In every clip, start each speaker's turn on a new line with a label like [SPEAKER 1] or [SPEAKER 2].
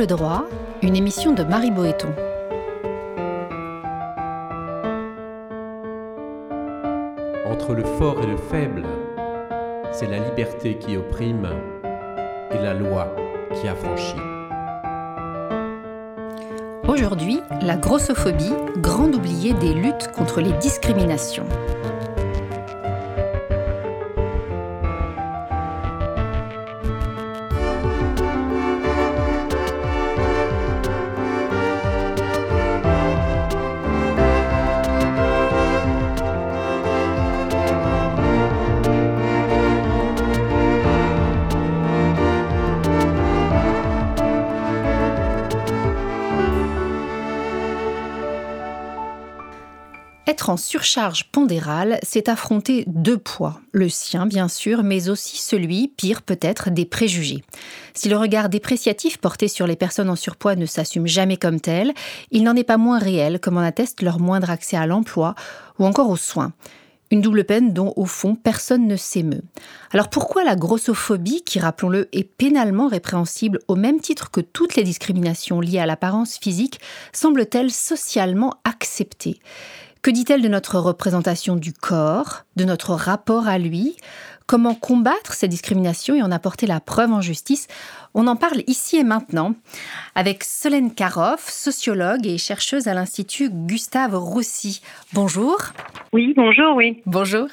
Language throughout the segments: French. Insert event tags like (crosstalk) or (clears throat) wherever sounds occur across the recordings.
[SPEAKER 1] Angle droit, une émission de Marie Boéton.
[SPEAKER 2] Entre le fort et le faible, c'est la liberté qui opprime et la loi qui affranchit.
[SPEAKER 1] Aujourd'hui, la grossophobie, grande oubliée des luttes contre les discriminations. En surcharge pondérale, c'est affronter deux poids, le sien bien sûr, mais aussi celui, pire peut-être, des préjugés. Si le regard dépréciatif porté sur les personnes en surpoids ne s'assume jamais comme tel, il n'en est pas moins réel, comme en atteste leur moindre accès à l'emploi ou encore aux soins. Une double peine dont, au fond, personne ne s'émeut. Alors pourquoi la grossophobie, qui, rappelons-le, est pénalement répréhensible au même titre que toutes les discriminations liées à l'apparence physique, semble-t-elle socialement acceptée? Que dit-elle de notre représentation du corps, de notre rapport à lui? Comment combattre ces discriminations et en apporter la preuve en justice? On en parle ici et maintenant avec Solène Karoff, sociologue et chercheuse à l'Institut Gustave Roussy. Bonjour.
[SPEAKER 3] Oui, bonjour, oui.
[SPEAKER 1] Bonjour.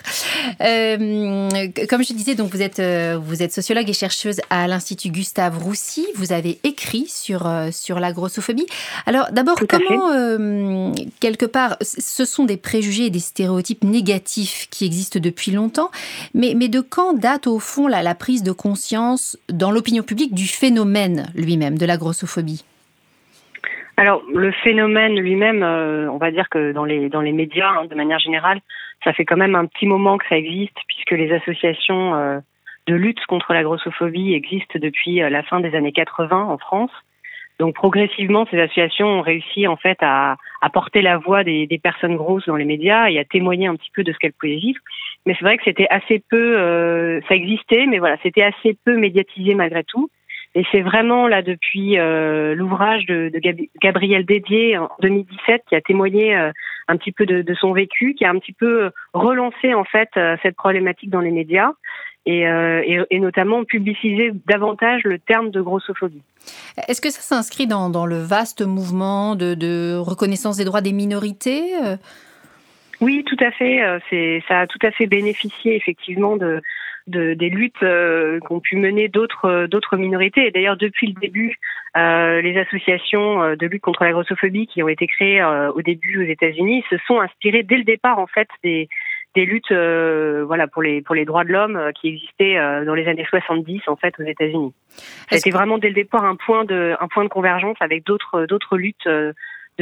[SPEAKER 1] Euh, comme je disais, donc vous êtes, euh, vous êtes sociologue et chercheuse à l'Institut Gustave Roussy. Vous avez écrit sur, euh, sur la grossophobie. Alors d'abord, comment, quelque part, ce sont des préjugés et des stéréotypes négatifs qui existent depuis longtemps, mais, mais de quand date au fond la, la prise de conscience dans l'opinion publique du phénomène lui-même, de la grossophobie
[SPEAKER 3] alors le phénomène lui-même, euh, on va dire que dans les dans les médias, hein, de manière générale, ça fait quand même un petit moment que ça existe, puisque les associations euh, de lutte contre la grossophobie existent depuis euh, la fin des années 80 en France. Donc progressivement, ces associations ont réussi en fait à, porter la voix des, personnes grosses dans les médias et à témoigner un petit peu de ce qu'elles pouvaient vivre. Mais c'est vrai que c'était assez peu, ça existait, mais voilà, c'était assez peu médiatisé malgré tout. Et c'est vraiment là depuis euh, l'ouvrage de, de Gabriel Dédier en 2017 qui a témoigné euh, un petit peu de, de, son vécu, qui a un petit peu euh, relancé en fait cette problématique dans les médias. Et, et, et, notamment publiciser davantage le terme de grossophobie.
[SPEAKER 1] Est-ce que ça s'inscrit dans, dans, le vaste mouvement de, de, reconnaissance des droits des minorités
[SPEAKER 3] Oui, tout à fait. C'est, ça a tout à fait bénéficié effectivement de, de, des luttes euh, qu'ont pu mener d'autres euh, d'autres minorités. Et d'ailleurs, depuis le début, euh, les associations de lutte contre la grossophobie qui ont été créées au début aux États-Unis se sont inspirées dès le départ en fait des des luttes voilà pour les pour les droits de l'homme qui existaient dans les années 70 en fait aux États-Unis. C'était vraiment dès le départ un point de un point de convergence avec d'autres d'autres luttes de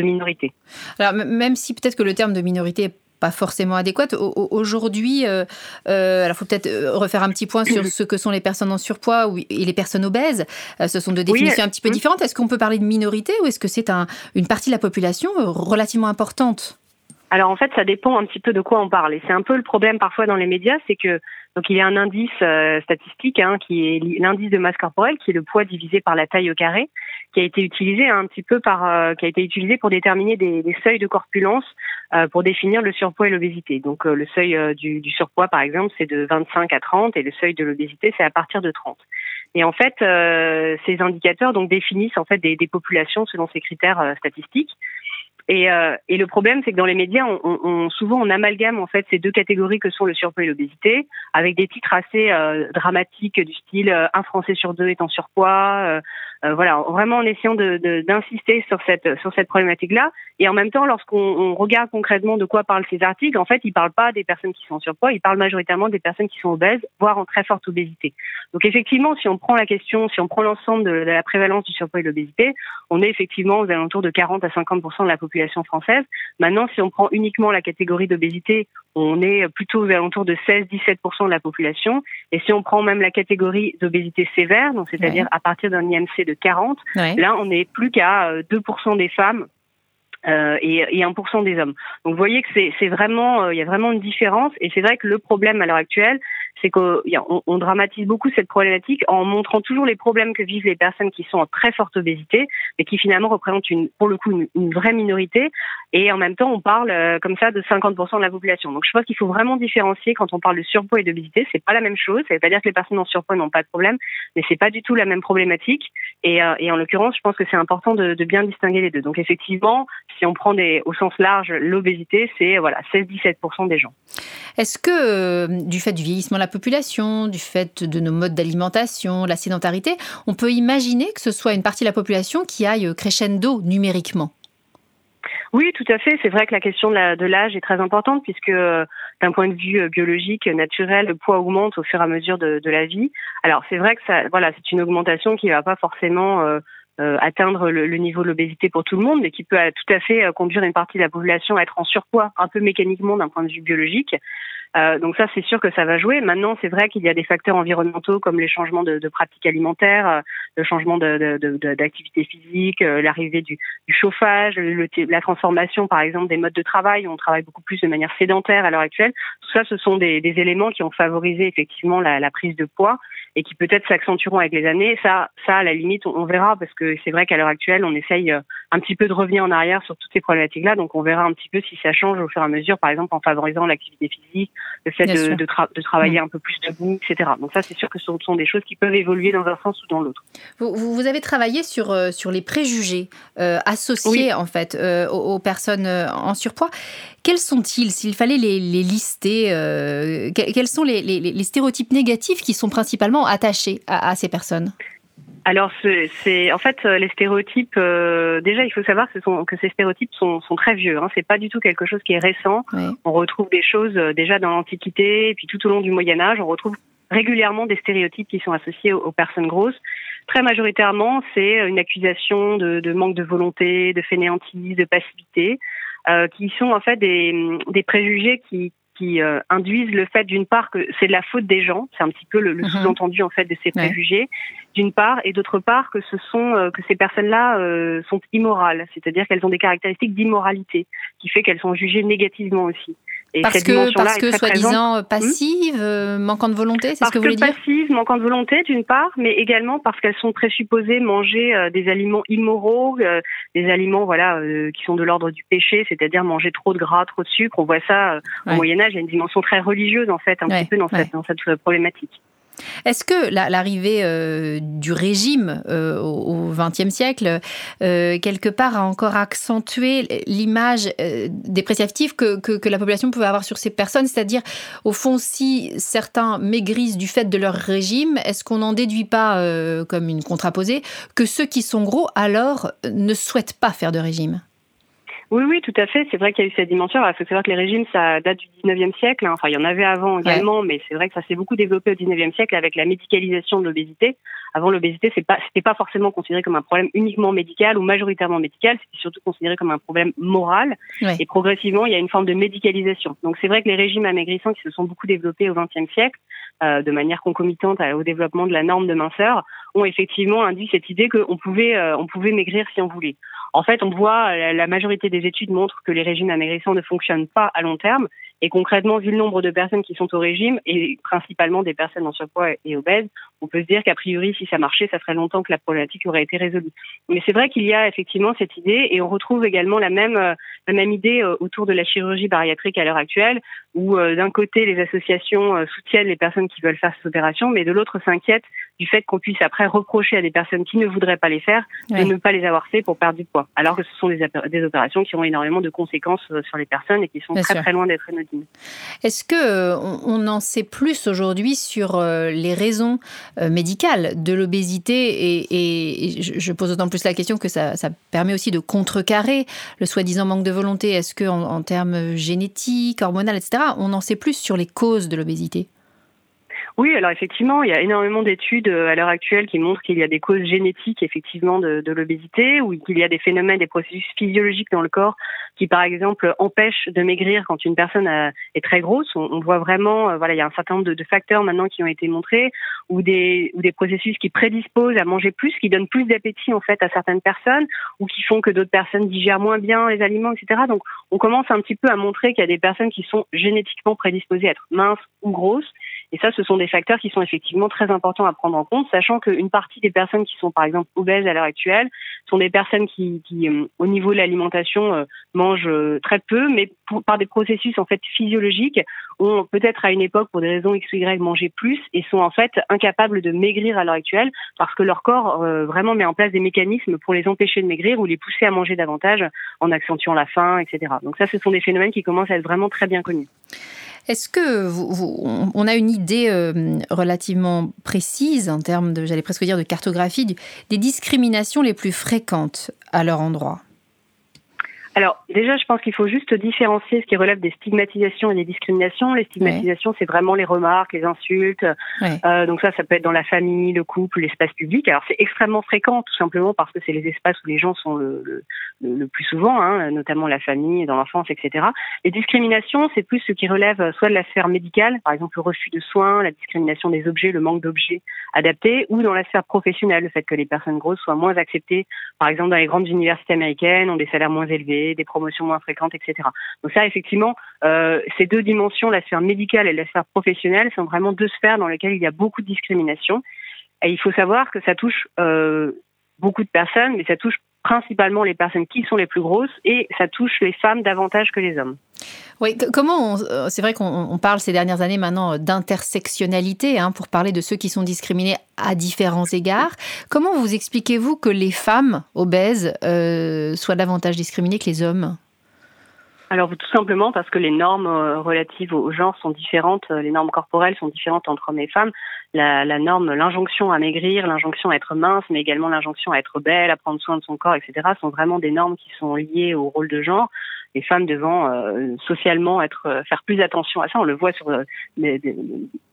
[SPEAKER 3] minorités.
[SPEAKER 1] Alors même si peut-être que le terme de minorité pas forcément adéquate. Aujourd'hui, euh, euh, alors faut peut-être euh, refaire un petit point sur (coughs) ce que sont les personnes en surpoids et les personnes obèses. ce sont deux définitions un petit peu différentes. Est-ce qu'on peut parler de minorité ou est-ce que c'est un, une partie de la population relativement importante?
[SPEAKER 3] Alors en fait, ça dépend un petit peu de quoi on parle. Et c'est un peu le problème parfois dans les médias, c'est que donc il y a un indice statistique hein, qui est l'indice de masse corporelle, qui est le poids divisé par la taille au carré qui a été utilisé un petit peu par, euh, qui a été utilisé pour déterminer des, seuils de corpulence euh, pour définir le surpoids et l'obésité. Donc euh, le seuil du, du, surpoids, par exemple, c'est de 25 à 30 et le seuil de l'obésité, c'est à partir de 30. Et en fait, ces indicateurs donc définissent en fait des, des populations selon ces critères statistiques. Et, euh, et, le problème, c'est que dans les médias, on, on, souvent on amalgame en fait ces deux catégories que sont le surpoids et l'obésité, avec des titres assez euh, dramatiques du style un Français sur deux est en surpoids, euh, voilà, vraiment en essayant d'insister de, sur cette sur cette problématique-là. Et en même temps, lorsqu'on regarde concrètement de quoi parlent ces articles, en fait, ils parlent pas des personnes qui sont en surpoids, ils parlent majoritairement des personnes qui sont obèses, voire en très forte obésité. Donc effectivement, si on prend la question, si on prend l'ensemble de, la prévalence du surpoids et de l'obésité, on est effectivement aux alentours de 40 à 50% de la population française. Maintenant, si on prend uniquement la catégorie d'obésité, on est plutôt aux alentours de 16-17% de la population. Et si on prend même la catégorie d'obésité sévère, donc c'est-à-dire à partir d'un IMC de 40, là on n'est plus qu'à 2% euh, des femmes euh, et, et 1% des hommes. Donc vous voyez que c'est vraiment, euh, il y a vraiment une différence. Et c'est vrai que le problème à l'heure actuelle, c'est qu'on on dramatise beaucoup cette problématique en montrant toujours les problèmes que vivent les personnes qui sont en très forte obésité, mais qui finalement représentent une, pour le coup une, vraie minorité. Et en même temps, on parle euh, comme ça de 50% de la population. Donc je pense qu'il faut vraiment différencier quand on parle de surpoids et d'obésité. C'est pas la même chose. Ça veut pas dire que les personnes en surpoids n'ont pas de problème, mais c'est pas du tout la même problématique. Et, en l'occurrence, je pense que c'est important de, bien distinguer les deux. Donc effectivement, si on prend des, au sens large l'obésité, c'est voilà 16-17% des gens.
[SPEAKER 1] Est-ce que euh, du fait du vieillissement de la population, du fait de nos modes d'alimentation, la sédentarité, on peut imaginer que ce soit une partie de la population qui aille crescendo numériquement?
[SPEAKER 3] Oui, tout à fait. C'est vrai que la question de l'âge est très importante puisque euh, d'un point de vue euh, biologique, naturel, le poids augmente au fur et à mesure de, la vie. Alors c'est vrai que ça, voilà, c'est une augmentation qui ne va pas forcément atteindre le, le, niveau de l'obésité pour tout le monde, mais qui peut tout à fait conduire une partie de la population à être en surpoids, un peu mécaniquement d'un point de vue biologique. Euh, donc ça, c'est sûr que ça va jouer. Maintenant, c'est vrai qu'il y a des facteurs environnementaux comme les changements de, de pratiques alimentaires, euh, le changement d'activité de, physique, euh, l'arrivée du, du, chauffage, le, la transformation, par exemple, des modes de travail. On travaille beaucoup plus de manière sédentaire à l'heure actuelle. Tout ça, ce sont des, des, éléments qui ont favorisé effectivement la, la prise de poids et qui peut-être s'accentueront avec les années. Ça, ça, à la limite, on, verra parce que c'est vrai qu'à l'heure actuelle, on essaye un petit peu de revenir en arrière sur toutes ces problématiques-là. Donc, on verra un petit peu si ça change au fur et à mesure, par exemple, en favorisant l'activité physique, le fait de, de, travailler mm. un peu plus debout, etc. Donc ça, c'est sûr que ce sont des choses qui peuvent évoluer dans un sens ou dans l'autre.
[SPEAKER 1] Vous, vous, avez travaillé sur, euh, sur les préjugés euh, associés en fait euh, aux, personnes en surpoids. Quels sont-ils? S'il fallait les, les lister, quels sont les, les, les, stéréotypes négatifs qui sont principalement attachés à, à ces personnes?
[SPEAKER 3] Alors, c'est en fait les stéréotypes. Euh, déjà, il faut savoir que, sont, que ces stéréotypes sont, sont très vieux. Hein. C'est pas du tout quelque chose qui est récent. On retrouve des choses euh, déjà dans l'Antiquité et puis tout au long du Moyen Âge. On retrouve régulièrement des stéréotypes qui sont associés aux, personnes grosses. Très majoritairement, c'est une accusation de, de, manque de volonté, de fainéantise, de passivité, euh, qui sont en fait des, des préjugés qui, qui euh, induisent le fait d'une part que c'est de la faute des gens, c'est un petit peu le, le mhm. sous-entendu en fait de ces préjugés, d'une part, et d'autre part que ce sont euh, que ces personnes-là euh, sont immorales, c'est-à-dire qu'elles ont des caractéristiques d'immoralité, qui fait qu'elles sont jugées négativement aussi.
[SPEAKER 1] Et parce que, parce que soi-disant passive, hmm manquant de volonté, c'est ce que vous voulez dire
[SPEAKER 3] Passive, manquant de volonté d'une part, mais également parce qu'elles sont présupposées manger des aliments immoraux, des aliments voilà qui sont de l'ordre du péché, c'est-à-dire manger trop de gras, trop de sucre. On voit ça au Moyen Âge, il y a une dimension très religieuse en fait, un petit peu dans cette, dans cette problématique.
[SPEAKER 1] Est-ce que l'arrivée euh, du régime euh, au XXe siècle, euh, quelque part, a encore accentué l'image dépréciative que, que, la population pouvait avoir sur ces personnes? C'est-à-dire, au fond, si certains maigrissent du fait de leur régime, est-ce qu'on n'en déduit pas, comme une contraposée, que ceux qui sont gros, alors, ne souhaitent pas faire de régime?
[SPEAKER 3] Oui, oui, tout à fait. C'est vrai qu'il y a eu cette dimension. il faut savoir que les régimes, ça date du 19e siècle. Hein. Enfin, il y en avait avant également, mais c'est vrai que ça s'est beaucoup développé au 19e siècle avec la médicalisation de l'obésité. Avant, l'obésité, c'est pas, c'était pas forcément considéré comme un problème uniquement médical ou majoritairement médical. C'était surtout considéré comme un problème moral. Et progressivement, il y a une forme de médicalisation. Donc, c'est vrai que les régimes amaigrissants qui se sont beaucoup développés au 20e siècle, euh, de manière concomitante au développement de la norme de minceur, ont effectivement induit cette idée qu'on pouvait, euh, on pouvait maigrir si on voulait. En fait, on voit, la majorité des études montrent que les régimes amaigrissants ne fonctionnent pas à long terme. Et concrètement, vu le nombre de personnes qui sont au régime, et principalement des personnes en surpoids et obèses, on peut se dire qu'a priori, si ça marchait, ça ferait longtemps que la problématique aurait été résolue. Mais c'est vrai qu'il y a effectivement cette idée, et on retrouve également la même, euh, la même idée euh, autour de la chirurgie bariatrique à l'heure actuelle, où euh, d'un côté, les associations soutiennent les personnes qui veulent faire cette opération, mais de l'autre s'inquiètent du fait qu'on puisse après reprocher à des personnes qui ne voudraient pas les faire de ne pas les avoir fait pour perdre du poids, alors que ce sont des, des opérations qui ont énormément de conséquences sur les personnes et qui sont très très loin d'être anodines.
[SPEAKER 1] Est-ce que euh, on en sait plus aujourd'hui sur euh, les raisons euh, médicales de l'obésité et, je pose d'autant plus la question que ça, permet aussi de contrecarrer le soi-disant manque de volonté. Est-ce que en, termes génétiques, hormonaux, etc., on en sait plus sur les causes de l'obésité?
[SPEAKER 3] Oui, alors effectivement, il y a énormément d'études euh, à l'heure actuelle qui montrent qu'il y a des causes génétiques effectivement de, l'obésité ou qu'il y a des phénomènes, des processus physiologiques dans le corps qui, par exemple, empêchent de maigrir quand une personne est très grosse. On, voit vraiment, euh, voilà, il y a un certain nombre de, de, facteurs maintenant qui ont été montrés ou des ou des processus qui prédisposent à manger plus, qui donnent plus d'appétit en fait à certaines personnes ou qui font que d'autres personnes digèrent moins bien les aliments, etc. Donc, on commence un petit peu à montrer qu'il y a des personnes qui sont génétiquement prédisposées à être minces ou grosses et ça, ce sont des facteurs qui sont effectivement très importants à prendre en compte, sachant qu'une partie des personnes qui sont par exemple obèses à l'heure actuelle sont des personnes qui, euh, au niveau de l'alimentation, euh, mangent euh, très peu, mais par des processus en fait physiologiques, ont peut-être à une époque, pour des raisons X ou Y, mangé plus et sont en fait incapables de maigrir à l'heure actuelle parce que leur corps vraiment met en place des mécanismes pour les empêcher de maigrir ou les pousser à manger davantage en accentuant la faim, etc. Donc ça, ce sont des phénomènes qui commencent à être vraiment très bien connus.
[SPEAKER 1] Est-ce que on a une idée euh, relativement précise en termes de, j'allais presque dire, de cartographie des discriminations les plus fréquentes à leur endroit?
[SPEAKER 3] Alors déjà, je pense qu'il faut juste différencier ce qui relève des stigmatisations et des discriminations. Les stigmatisations, c'est vraiment les remarques, les insultes. Euh, donc ça, ça peut être dans la famille, le couple, l'espace public. Alors c'est extrêmement fréquent, tout simplement parce que c'est les espaces où les gens sont le, le, le plus souvent, hein, notamment la famille, dans l'enfance, etc. Les discriminations, c'est plus ce qui relève soit de la sphère médicale, par exemple le refus de soins, la discrimination des objets, le manque d'objets adaptés, ou dans la sphère professionnelle, le fait que les personnes grosses soient moins acceptées, par exemple dans les grandes universités américaines, ont des salaires moins élevés des promotions moins fréquentes, etc. Donc ça, effectivement, euh, ces deux dimensions, la sphère médicale et la sphère professionnelle, sont vraiment deux sphères dans lesquelles il y a beaucoup de discrimination. Et il faut savoir que ça touche euh, beaucoup de personnes, mais ça touche principalement les personnes qui sont les plus grosses et ça touche les femmes davantage que les hommes.
[SPEAKER 1] Oui, comment euh, c'est vrai qu'on parle ces dernières années maintenant euh, d'intersectionnalité hein, pour parler de ceux qui sont discriminés à différents égards. Comment vous expliquez-vous que les femmes obèses euh, soient davantage discriminées que les hommes?
[SPEAKER 3] Alors tout simplement parce que les normes relatives au genre sont différentes, les normes corporelles sont différentes entre hommes et femmes. La, la norme, l'injonction à maigrir, l'injonction à être mince, mais également l'injonction à être belle, à prendre soin de son corps, etc., sont vraiment des normes qui sont liées au rôle de genre les femmes devant euh, socialement être euh, faire plus attention à ça. On le voit sur euh,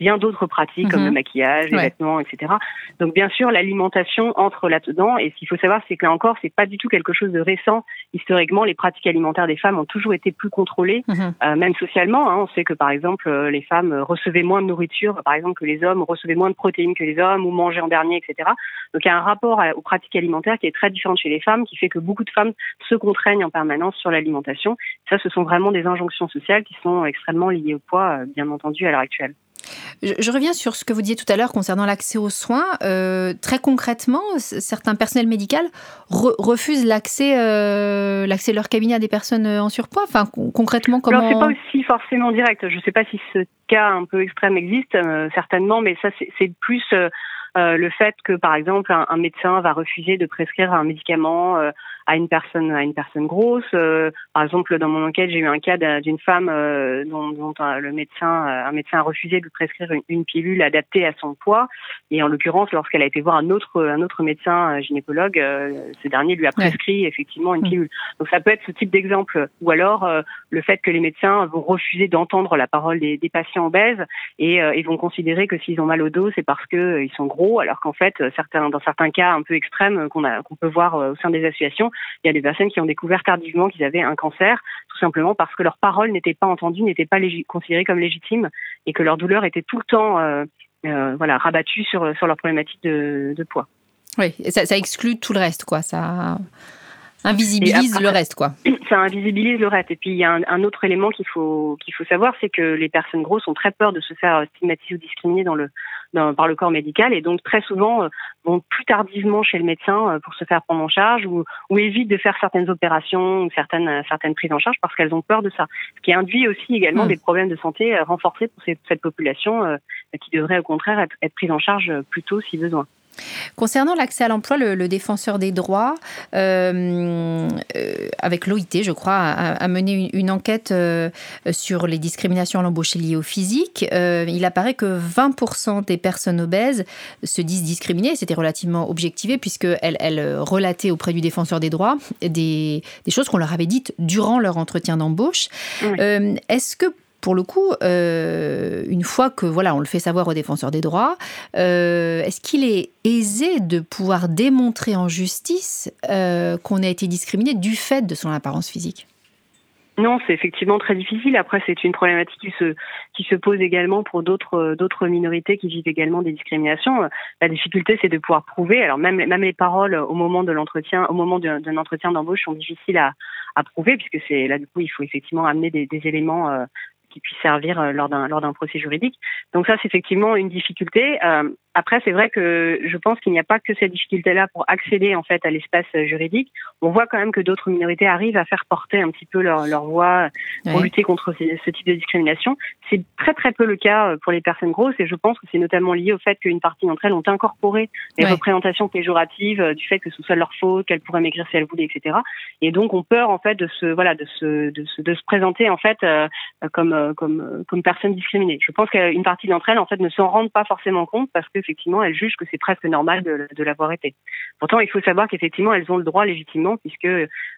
[SPEAKER 3] bien d'autres pratiques comme mhm. le maquillage, les vêtements, etc. Donc bien sûr, l'alimentation entre là-dedans. Et ce qu'il faut savoir, c'est que là encore, c'est pas du tout quelque chose de récent. Historiquement, les pratiques alimentaires des femmes ont toujours été plus contrôlées, mhm. même socialement. Hein. On sait que par exemple, les femmes recevaient moins de nourriture, par exemple que les hommes recevaient moins de protéines que les hommes ou mangeaient en dernier, etc. Donc il y a un rapport aux pratiques alimentaires qui est très différent chez les femmes, qui fait que beaucoup de femmes se contraignent en permanence sur l'alimentation ça, ce sont vraiment des injonctions sociales qui sont extrêmement liées au poids, euh, bien entendu, à l'heure actuelle.
[SPEAKER 1] Je, reviens sur ce que vous disiez tout à l'heure concernant l'accès aux soins. Euh, très concrètement, certains personnels médicaux refusent l'accès, euh, l'accès de leur cabinet à des personnes en surpoids. Enfin, concrètement, comment
[SPEAKER 3] Alors, c'est pas aussi forcément direct. Je ne sais pas si ce cas un peu extrême existe, certainement, mais ça, c'est plus le fait que, par exemple, un, médecin va refuser de prescrire un médicament à une personne à une personne grosse. Euh, par exemple, dans mon enquête, j'ai eu un cas d'une femme euh, dont, dont, euh, le médecin un médecin a refusé de lui prescrire une, pilule adaptée à son poids. Et en l'occurrence, lorsqu'elle a été voir un autre un autre médecin gynécologue, ce dernier lui a prescrit effectivement une mm. pilule. Donc ça peut être ce type d'exemple. Ou alors le fait que les médecins vont refuser d'entendre la parole des, des, patients obèses et ils vont considérer que s'ils ont mal au dos, c'est parce que ils sont gros, alors qu'en fait, certains dans certains cas un peu extrêmes qu'on qu'on peut voir au sein des associations, il y a des personnes qui ont découvert tardivement qu'ils avaient un cancer, tout simplement parce que leurs paroles n'étaient pas entendues, n'étaient pas considérées comme légitimes et que leur douleur était tout le temps euh, euh, voilà, rabattue sur, sur leur problématique de, poids.
[SPEAKER 1] Oui, ça, ça, exclut tout le reste, quoi. Ça invisibilise le reste, quoi. (clears throat)
[SPEAKER 3] Ça invisibilise le reste. Et puis il y a un, autre élément qu'il faut qu'il faut savoir, c'est que les personnes grosses ont très peur de se faire stigmatiser ou discriminer dans le dans, par le corps médical et donc très souvent euh, vont plus tardivement chez le médecin euh, pour se faire prendre en charge ou, ou évitent de faire certaines opérations ou certaines euh, certaines prises en charge parce qu'elles ont peur de ça. Ce qui induit aussi également hmm. des problèmes de santé renforcés pour cette, cette population qui devrait au contraire être, être prise en charge plus tôt si besoin.
[SPEAKER 1] Concernant l'accès à l'emploi, le, défenseur des droits, euh, euh, avec l'OIT, je crois, a, mené une, enquête euh, sur les discriminations à l'embauche liées au physique. il apparaît que 20% des personnes obèses se disent discriminées. C'était relativement objectivé puisqu'elles elles relataient auprès du défenseur des droits des, choses qu'on leur avait dites durant leur entretien d'embauche. Est-ce que pour le coup, une fois que voilà, on le fait savoir aux défenseurs des droits, est-ce qu'il est aisé de pouvoir démontrer en justice qu'on a été discriminé du fait de son apparence physique?
[SPEAKER 3] Non, c'est effectivement très difficile. Après, c'est une problématique qui se qui se pose également pour d'autres d'autres minorités qui vivent également des discriminations. La difficulté, c'est de pouvoir prouver. Alors même même les paroles au moment de l'entretien, au moment d'un entretien d'embauche, sont difficiles à à prouver puisque c'est là du coup il faut effectivement amener des, éléments euh, qui puissent servir euh, lors d'un lors d'un procès juridique. Donc ça, c'est effectivement une difficulté. Euh, après, c'est vrai que je pense qu'il n'y a pas que cette difficulté-là pour accéder en fait à l'espace juridique. On voit quand même que d'autres minorités arrivent à faire porter un petit peu leur, leur voix pour lutter contre ce, type de discrimination. C'est très très peu le cas euh, pour les personnes grosses et je pense que c'est notamment lié au fait qu'une partie d'entre elles ont incorporé les représentations péjoratives euh, du fait que ce soit leur faute, qu'elles pourraient maigrir si elles voulaient, etc. Et donc ont peur en fait de se voilà de se de se, de se présenter en fait euh, comme comme comme personne discriminée. Je pense qu'une partie d'entre elles en fait ne s'en rendent pas forcément compte parce que effectivement, elles jugent que c'est presque normal de, l'avoir été. Pourtant, il faut savoir qu'effectivement, elles ont le droit légitimement, puisque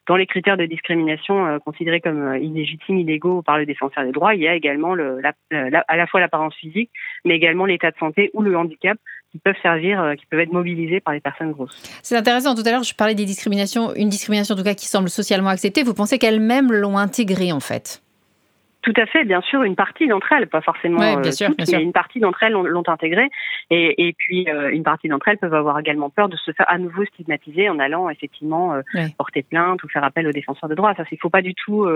[SPEAKER 3] dans les critères de discrimination euh, considérés comme euh, illégitimes, illégaux par le défenseur des droits, il y a également le, à la fois l'apparence physique, mais également l'état de santé ou le handicap qui peuvent servir, euh, qui peuvent être mobilisés par les personnes grosses.
[SPEAKER 1] C'est intéressant. Tout à l'heure, je parlais des discriminations, une discrimination en tout cas qui semble socialement acceptée. Vous pensez qu'elles-mêmes l'ont intégrée en fait?
[SPEAKER 3] Tout à fait, bien sûr, une partie d'entre elles, pas forcément
[SPEAKER 1] bien euh, sûr,
[SPEAKER 3] mais une partie d'entre elles l'ont intégré. Et, et puis, euh, une partie d'entre elles peuvent avoir également peur de se faire à nouveau stigmatiser en allant effectivement euh, porter plainte ou faire appel aux défenseurs de droits. Ça, il faut pas du tout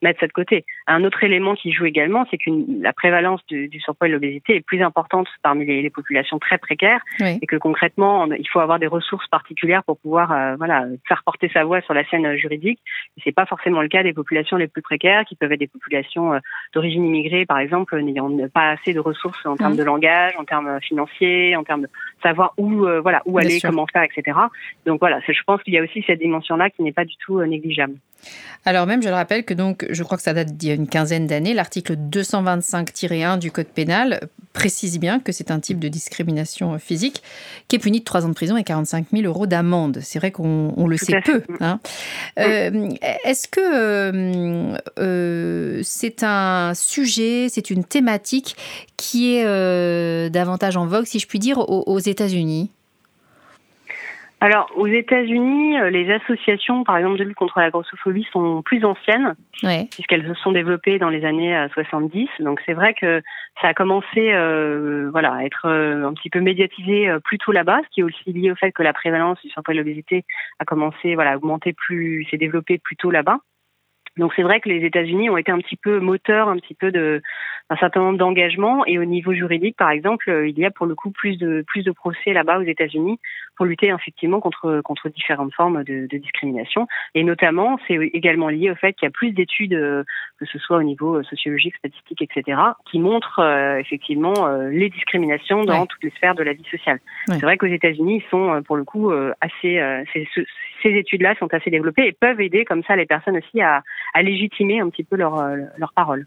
[SPEAKER 3] mettre ça de côté. Un autre élément qui joue également, c'est que la prévalence du, du, surpoids et de l'obésité est plus importante parmi les, les populations très précaires et que concrètement, il faut avoir des ressources particulières pour pouvoir voilà faire porter sa voix sur la scène juridique. Et c'est pas forcément le cas des populations les plus précaires, qui peuvent être des populations euh, d'origine immigrée, par exemple, n'ayant pas assez de ressources en termes mm. de langage, en termes financiers, en termes de savoir où, euh, voilà, où aller, comment faire, etc. Donc voilà, je pense qu'il y a aussi cette dimension-là qui n'est pas du tout euh, négligeable.
[SPEAKER 1] Alors même, je le rappelle que donc, je crois que ça date d'il y a une quinzaine d'années, l'article 225-1 du Code pénal précise bien que c'est un type de discrimination physique qui est puni de 3 ans de prison et 45 000 euros d'amende. C'est vrai qu'on le sait peu. Hein. Euh, est-ce que euh, euh, c'est un sujet, c'est une thématique qui est davantage en vogue, si je puis dire, aux États-Unis?
[SPEAKER 3] Alors, aux États-Unis, euh, les associations, par exemple, de lutte contre la grossophobie sont plus anciennes, puisqu'elles se sont développées dans les années 70. Euh, Donc, c'est vrai que ça a commencé, euh, voilà, à être un petit peu médiatisé plus tôt là-bas, ce qui est aussi lié au fait que la prévalence du surpoids et de l'obésité a commencé, voilà, à augmenter plus, s'est développée plus tôt là-bas. Donc c'est vrai que les États-Unis ont été un petit peu moteurs un petit peu de un certain nombre d'engagements. Et au niveau juridique par exemple euh, il y a pour le coup plus de plus de procès là-bas aux États-Unis pour lutter effectivement contre contre différentes formes de, de discrimination. Et notamment c'est également lié au fait qu'il y a plus d'études euh, que ce soit au niveau euh, sociologique statistique etc qui montrent effectivement les discriminations dans toutes les sphères de la vie sociale. C'est vrai qu'aux États-Unis ils sont pour le coup assez ces, ces études-là sont assez développées et peuvent aider comme ça les personnes aussi à à légitimer un petit peu leur, euh, leur parole.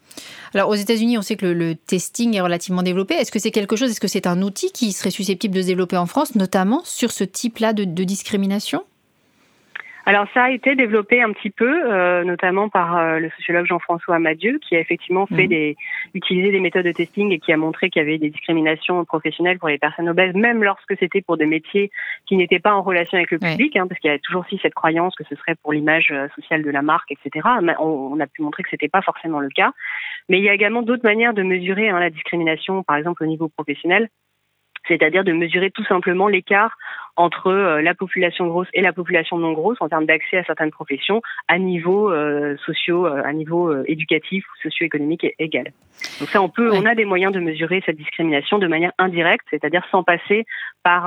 [SPEAKER 1] Alors aux États-Unis, on sait que le, testing est relativement développé. Est-ce que c'est quelque chose, est-ce que c'est un outil qui serait susceptible de se développer en France, notamment sur ce type-là de discrimination?
[SPEAKER 3] Alors ça a été développé un petit peu, euh, notamment par euh, le sociologue Jean-François Amadieu, qui a effectivement fait mhm. des utilisé des méthodes de testing et qui a montré qu'il y avait des discriminations professionnelles pour les personnes obèses, même lorsque c'était pour des métiers qui n'étaient pas en relation avec le public, hein, parce qu'il y a toujours aussi cette croyance que ce serait pour l'image euh, sociale de la marque, etc. On, on a pu montrer que c'était pas forcément le cas. Mais il y a également d'autres manières de mesurer hein, la discrimination, par exemple au niveau professionnel c'est-à-dire de mesurer tout simplement l'écart entre euh, la population grosse et la population non grosse en termes d'accès à certaines professions à niveau euh, socio, euh, à niveau éducatif ou socio-économique égal. Donc ça, on peut, on a des moyens de mesurer cette discrimination de manière indirecte, c'est-à-dire sans passer par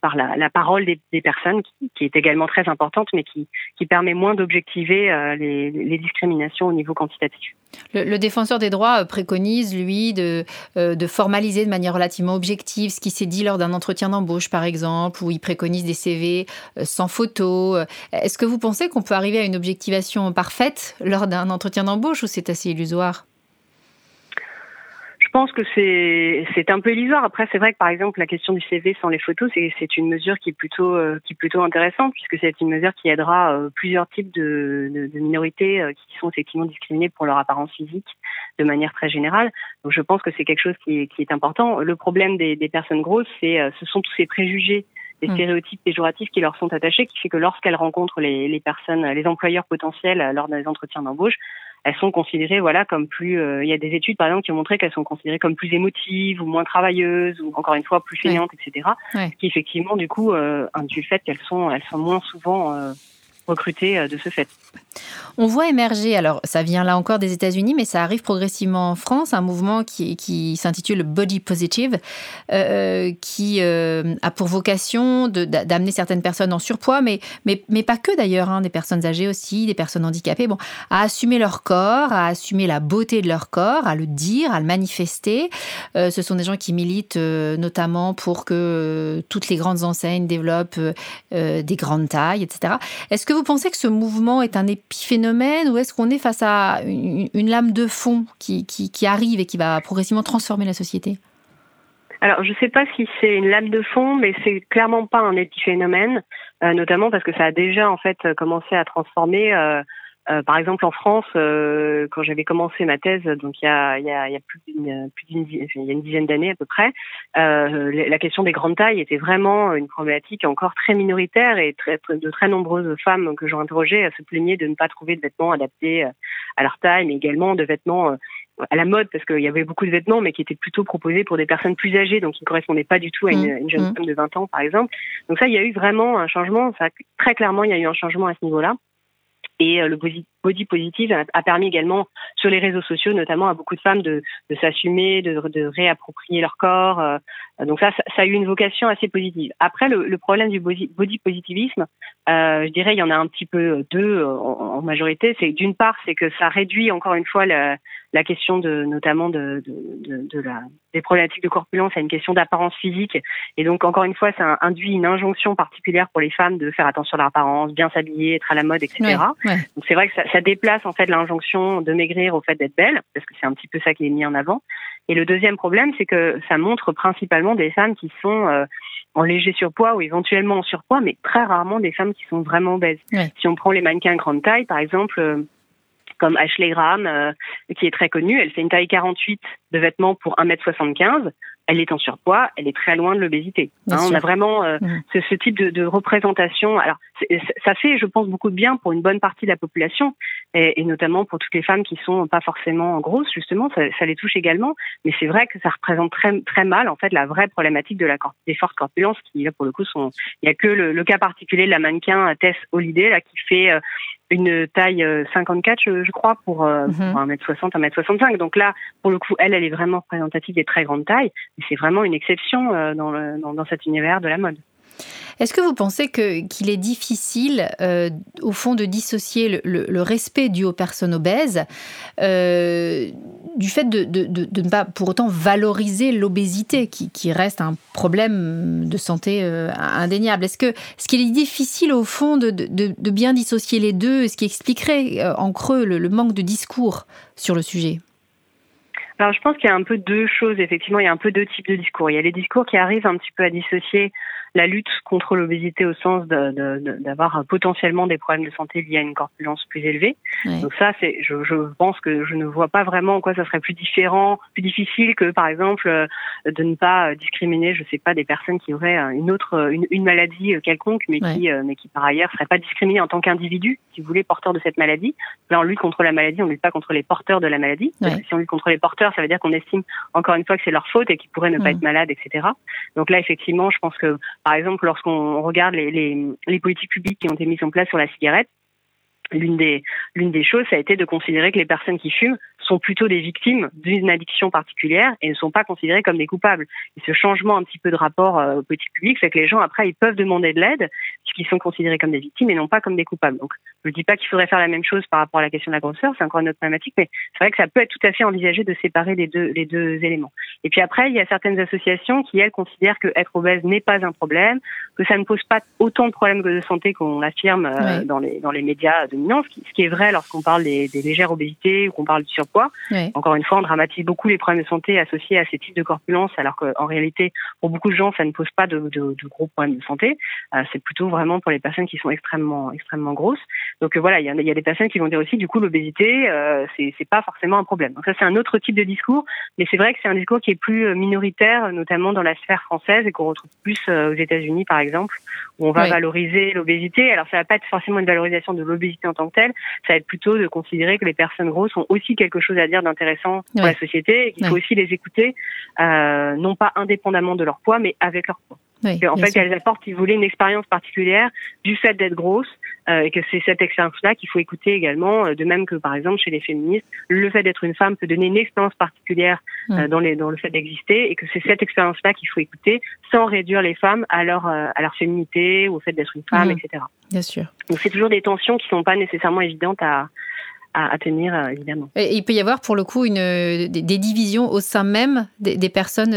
[SPEAKER 3] par la, la parole des, des personnes, qui, qui, est également très importante, mais qui qui permet moins d'objectiver les, les discriminations au niveau quantitatif.
[SPEAKER 1] Le, le, défenseur des droits préconise, lui, de, de formaliser de manière relativement objective ce qui s'est dit lors d'un entretien d'embauche, par exemple, où il préconise des CV euh, sans photo. Euh, est-ce que vous pensez qu'on peut arriver à une objectivation parfaite lors d'un entretien d'embauche ou c'est assez illusoire?
[SPEAKER 3] Je pense que c'est un peu illusoire. Après, c'est vrai que par exemple la question du CV sans les photos, c'est une mesure qui est plutôt euh, qui est plutôt intéressante puisque c'est une mesure qui aidera plusieurs types de, minorités qui sont effectivement discriminées pour leur apparence physique de manière très générale. Donc je pense que c'est quelque chose qui, qui, est important. Le problème des, des personnes grosses, c'est ce sont tous ces préjugés des mm. stéréotypes péjoratifs qui leur sont attachés, qui fait que lorsqu'elles rencontrent les, les, personnes, les employeurs potentiels lors des entretiens d'embauche, elles sont considérées voilà comme plus euh, il y a des études par exemple qui ont montré qu'elles sont considérées comme plus émotives ou moins travailleuses ou encore une fois plus feignantes etc ce qui effectivement du coup euh, induit le fait qu'elles sont elles sont moins souvent euh, recrutées euh, de ce fait.
[SPEAKER 1] On voit émerger, alors ça vient là encore des États-Unis, mais ça arrive progressivement en France, un mouvement qui, qui s'intitule Body Positive, euh, qui euh, a pour vocation d'amener certaines personnes en surpoids, mais, mais, mais pas que d'ailleurs, hein, des personnes âgées aussi, des personnes handicapées, bon, à assumer leur corps, à assumer la beauté de leur corps, à le dire, à le manifester. ce sont des gens qui militent notamment pour que toutes les grandes enseignes développent des grandes tailles, etc. Est-ce que vous pensez que ce mouvement est un épiphénomène ou est-ce qu'on est face à une, lame de fond qui, arrive et qui va progressivement transformer la société?
[SPEAKER 3] Alors, je ne sais pas si c'est une lame de fond, mais c'est clairement pas un épiphénomène, euh, notamment parce que ça a déjà en fait commencé à transformer. Euh, euh, par exemple, en France, euh, quand j'avais commencé ma thèse, donc il y a, il y a, il y a plus d'une, il y a une dizaine d'années à peu près, euh, la question des grandes tailles était vraiment une problématique encore très minoritaire et très, de très nombreuses femmes que j'ai interrogées se plaignaient de ne pas trouver de vêtements adaptés à leur taille, mais également de vêtements à la mode parce qu'il y avait beaucoup de vêtements mais qui étaient plutôt proposés pour des personnes plus âgées donc qui ne correspondaient pas du tout à une, mmh. une jeune mmh. femme de 20 ans par exemple. Donc ça il y a eu vraiment un changement, ça très clairement il y a eu un changement à ce niveau-là. Et euh, le body positive a permis également sur les réseaux sociaux, notamment à beaucoup de femmes de, de s'assumer, de, de, réapproprier leur corps. Euh, donc ça, ça, a eu une vocation assez positive. Après, le, le problème du body, positivisme, euh, je dirais, il y en a un petit peu deux en, majorité. C'est d'une part, c'est que ça réduit encore une fois la, la question de, notamment de, de, de, la, des problématiques de corpulence à une question d'apparence physique. Et donc encore une fois, ça induit une injonction particulière pour les femmes de faire attention à leur apparence, bien s'habiller, être à la mode, etc. Donc c'est vrai que ça, ça déplace en fait l'injonction de maigrir au fait d'être belle, parce que c'est un petit peu ça qui est mis en avant. Et le deuxième problème, c'est que ça montre principalement des femmes qui sont euh, en léger surpoids ou éventuellement en surpoids, mais très rarement des femmes qui sont vraiment obèses. Si on prend les mannequins grande taille, par exemple, euh, comme Ashley Graham, euh, qui est très connue, elle fait une taille 48 de vêtements pour 1m75 elle est en surpoids, elle est très loin de l'obésité. Hein, on a vraiment euh, mmh. ce, ce, type de, de représentation. Alors, ça fait, je pense, beaucoup de bien pour une bonne partie de la population, et, et notamment pour toutes les femmes qui sont pas forcément grosses, justement, ça, ça les touche également. Mais c'est vrai que ça représente très, très mal, en fait, la vraie problématique de la des fortes corpulences, qui là pour le coup sont. Il y a que le, le cas particulier de la mannequin Tess Holiday là qui fait euh, une taille 54, euh, je, crois, pour, euh, pour 1m60, mhm. 1m65. Donc là, pour le coup, elle, elle est vraiment représentative des très grandes tailles. Mais c'est vraiment une exception euh, dans, le, dans, dans cet univers de la mode.
[SPEAKER 1] Est-ce que vous pensez qu'il est difficile, euh, au fond, de dissocier le, respect dû aux personnes obèses euh, du fait de, ne pas pour autant valoriser l'obésité, qui, reste un problème de santé euh, indéniable? Est-ce qu'il est difficile, au fond, de, bien dissocier les deux, ce qui expliquerait en creux le manque de discours sur le sujet?
[SPEAKER 3] Alors je pense qu'il y a un peu deux choses, effectivement, il y a un peu deux types de discours. Il y a les discours qui arrivent un petit peu à dissocier la lutte contre l'obésité au sens d'avoir de, potentiellement des problèmes de santé liés à une corpulence plus élevée. Donc ça, c'est, je, je, pense que je ne vois pas vraiment en quoi ça serait plus différent, plus difficile que par exemple euh, de ne pas discriminer, je sais pas, des personnes qui auraient une autre, une, une maladie quelconque, mais qui, euh, mais qui par ailleurs seraient pas discriminées en tant qu'individu, si vous voulez, porteurs de cette maladie. Là, on lutte contre la maladie, on lutte pas contre les porteurs de la maladie. si on lutte contre les porteurs, ça veut dire qu'on estime encore une fois que c'est leur faute et qu'ils pourraient ne pas être malades, etc. Donc là, effectivement, je pense que par exemple, lorsqu'on regarde les, les, politiques publiques qui ont été mises en place sur la cigarette, l'une des l'une des choses, ça a été de considérer que les personnes qui fument sont plutôt des victimes d'une addiction particulière et ne sont pas considérées comme des coupables. Et ce changement un petit peu de rapport euh, au petit public fait que les gens après ils peuvent demander de l'aide puisqu'ils sont considérés comme des victimes et non pas comme des coupables. Donc je ne dis pas qu'il faudrait faire la même chose par rapport à la question de la grosseur, c'est encore une autre problématique, mais c'est vrai que ça peut être tout à fait envisagé de séparer les deux les deux éléments. Et puis après il y a certaines associations qui elles considèrent que être obèse n'est pas un problème, que ça ne pose pas autant de problèmes de santé qu'on l'affirme euh, dans les dans les médias dominants, ce qui, est vrai lorsqu'on parle des, des légères obésités ou qu'on parle du surpoids Encore une fois, on dramatise beaucoup les problèmes de santé associés à ces types de corpulence, alors qu'en réalité, pour beaucoup de gens, ça ne pose pas de, de, de gros problèmes de santé. Euh, c'est plutôt vraiment pour les personnes qui sont extrêmement extrêmement grosses. Donc euh, voilà, il y, a, il y, a, des personnes qui vont dire aussi, du coup, l'obésité, euh, c'est pas forcément un problème. Donc ça, c'est un autre type de discours, mais c'est vrai que c'est un discours qui est plus euh, minoritaire, notamment dans la sphère française et qu'on retrouve plus aux États-Unis, par exemple, où on va valoriser l'obésité. Alors ça va pas être forcément une valorisation de l'obésité en tant que telle, ça va être plutôt de considérer que les personnes grosses ont aussi quelque chose à dire d'intéressant pour la société et qu'il faut aussi les écouter, euh, non pas indépendamment de leur poids, mais avec leur poids. en fait, elles apportent, si vous voulez, une expérience particulière du fait d'être grosse, euh, et que c'est cette expérience-là qu'il faut écouter également, euh, de même que par exemple chez les féministes, le fait d'être une femme peut donner une expérience particulière euh, dans, les, dans le fait d'exister, et que c'est cette expérience-là qu'il faut écouter, sans réduire les femmes à leur à leur féminité ou au fait d'être une femme, etc.
[SPEAKER 1] Bien sûr.
[SPEAKER 3] Donc c'est toujours des tensions qui sont pas nécessairement évidentes à à, tenir, évidemment.
[SPEAKER 1] Et il peut y avoir pour le coup une, des, divisions au sein même des, personnes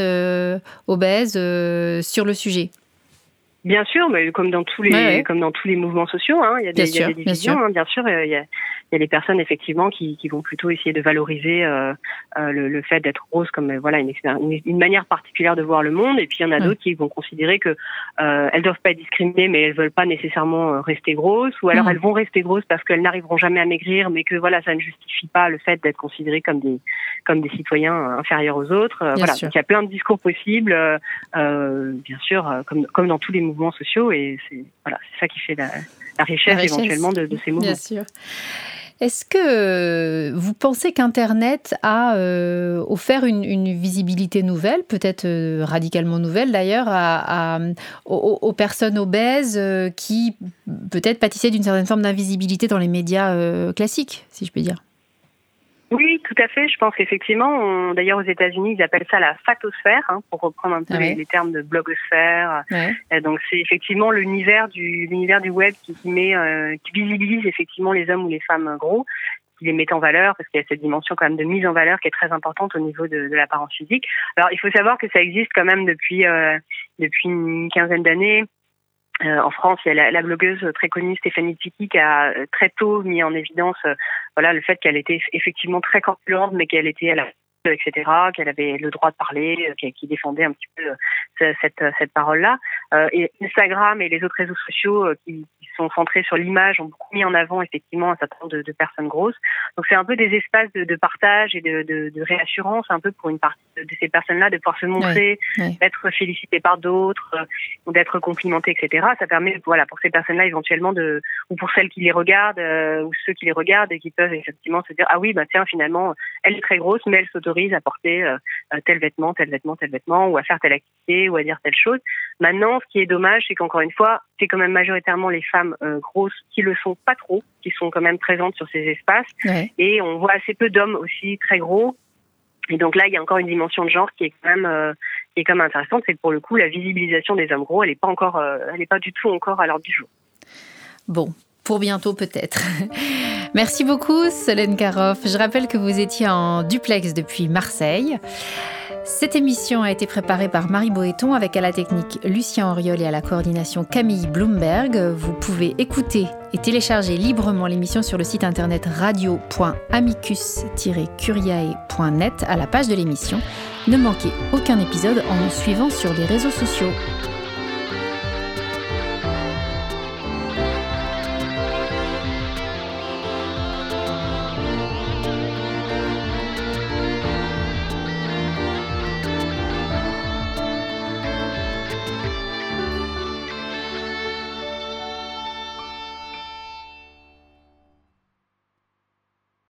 [SPEAKER 1] obèses sur le sujet.
[SPEAKER 3] Bien sûr, mais comme dans tous les comme dans tous les mouvements sociaux, hein, il y a des, il y a des divisions. Bien sûr, hein, bien sûr il y a, il y a des personnes effectivement qui, qui vont plutôt essayer de valoriser euh, euh le, le, fait d'être rose comme euh, voilà une, une, manière particulière de voir le monde, et puis il y en a d'autres qui vont considérer que euh, elles doivent pas être discriminées, mais elles veulent pas nécessairement euh, rester grosses, ou alors mm. elles vont rester grosses parce qu'elles n'arriveront jamais à maigrir, mais que voilà ça ne justifie pas le fait d'être considérées comme des comme des citoyens inférieurs aux autres. voilà, donc il y a plein de discours possibles, bien sûr, comme comme dans tous les mouvements sociaux, et c'est voilà c'est ça qui fait la, la richesse, éventuellement de, de ces mouvements.
[SPEAKER 1] Bien sûr. Est-ce que vous pensez qu'Internet a euh, offert une, visibilité nouvelle, peut-être euh, radicalement nouvelle d'ailleurs, à, aux, personnes obèses euh, qui peut-être pâtissaient d'une certaine forme d'invisibilité dans les médias classiques, si je puis dire?
[SPEAKER 3] Oui, tout à fait. Je pense qu'effectivement, d'ailleurs aux États-Unis, ils appellent ça la fatosphère, hein, pour reprendre un peu ah les, termes de blogosphère. donc c'est effectivement l'univers du l'univers du web qui, met, euh, qui visibilise effectivement les hommes ou les femmes gros, qui les met en valeur parce qu'il y a cette dimension quand même de mise en valeur qui est très importante au niveau de, de l'apparence physique. Alors il faut savoir que ça existe quand même depuis euh, depuis une quinzaine d'années. Euh, en France, il y a la, blogueuse très connue Stéphanie Tiki qui a euh, très tôt mis en évidence euh, voilà le fait qu'elle était effectivement très corpulente, mais qu'elle était à la etc., qu'elle avait le droit de parler, qui défendait un petit peu cette, cette parole-là. et Instagram et les autres réseaux sociaux qui, sont centrés sur l'image ont beaucoup mis en avant effectivement un certain nombre de, de personnes grosses. Donc c'est un peu des espaces de, de partage et de, de, réassurance un peu pour une partie de, ces personnes-là de pouvoir se montrer, d'être félicitées par d'autres euh, ou d'être complimentées, etc. Ça permet voilà pour ces personnes-là éventuellement de ou pour celles qui les regardent euh, ou ceux qui les regardent et qui peuvent effectivement se dire ah oui bah tiens finalement elle est très grosse mais elle s'autorise à porter euh, tel vêtement, tel vêtement, tel vêtement ou à faire telle activité ou à dire telle chose. Maintenant ce qui est dommage c'est qu'encore une fois c'est quand même majoritairement les femmes euh, grosses qui le sont pas trop, qui sont quand même présentes sur ces espaces. Et on voit assez peu d'hommes aussi très gros. Et donc là, il y a encore une dimension de genre qui est quand même euh, qui est quand même intéressante, c'est que pour le coup, la visibilisation des hommes gros, elle n'est pas encore, euh, elle est pas du tout encore à l'ordre du jour.
[SPEAKER 1] Bon, pour bientôt peut-être. Merci beaucoup, Solène Karoff. Je rappelle que vous étiez en duplex depuis Marseille. Cette émission a été préparée par Marie Boéton avec à la technique Lucien Auriol et à la coordination Camille Bloomberg. Vous pouvez écouter et télécharger librement l'émission sur le site internet radio.amicus-curiae.net à la page de l'émission. Ne manquez aucun épisode en nous suivant sur les réseaux sociaux.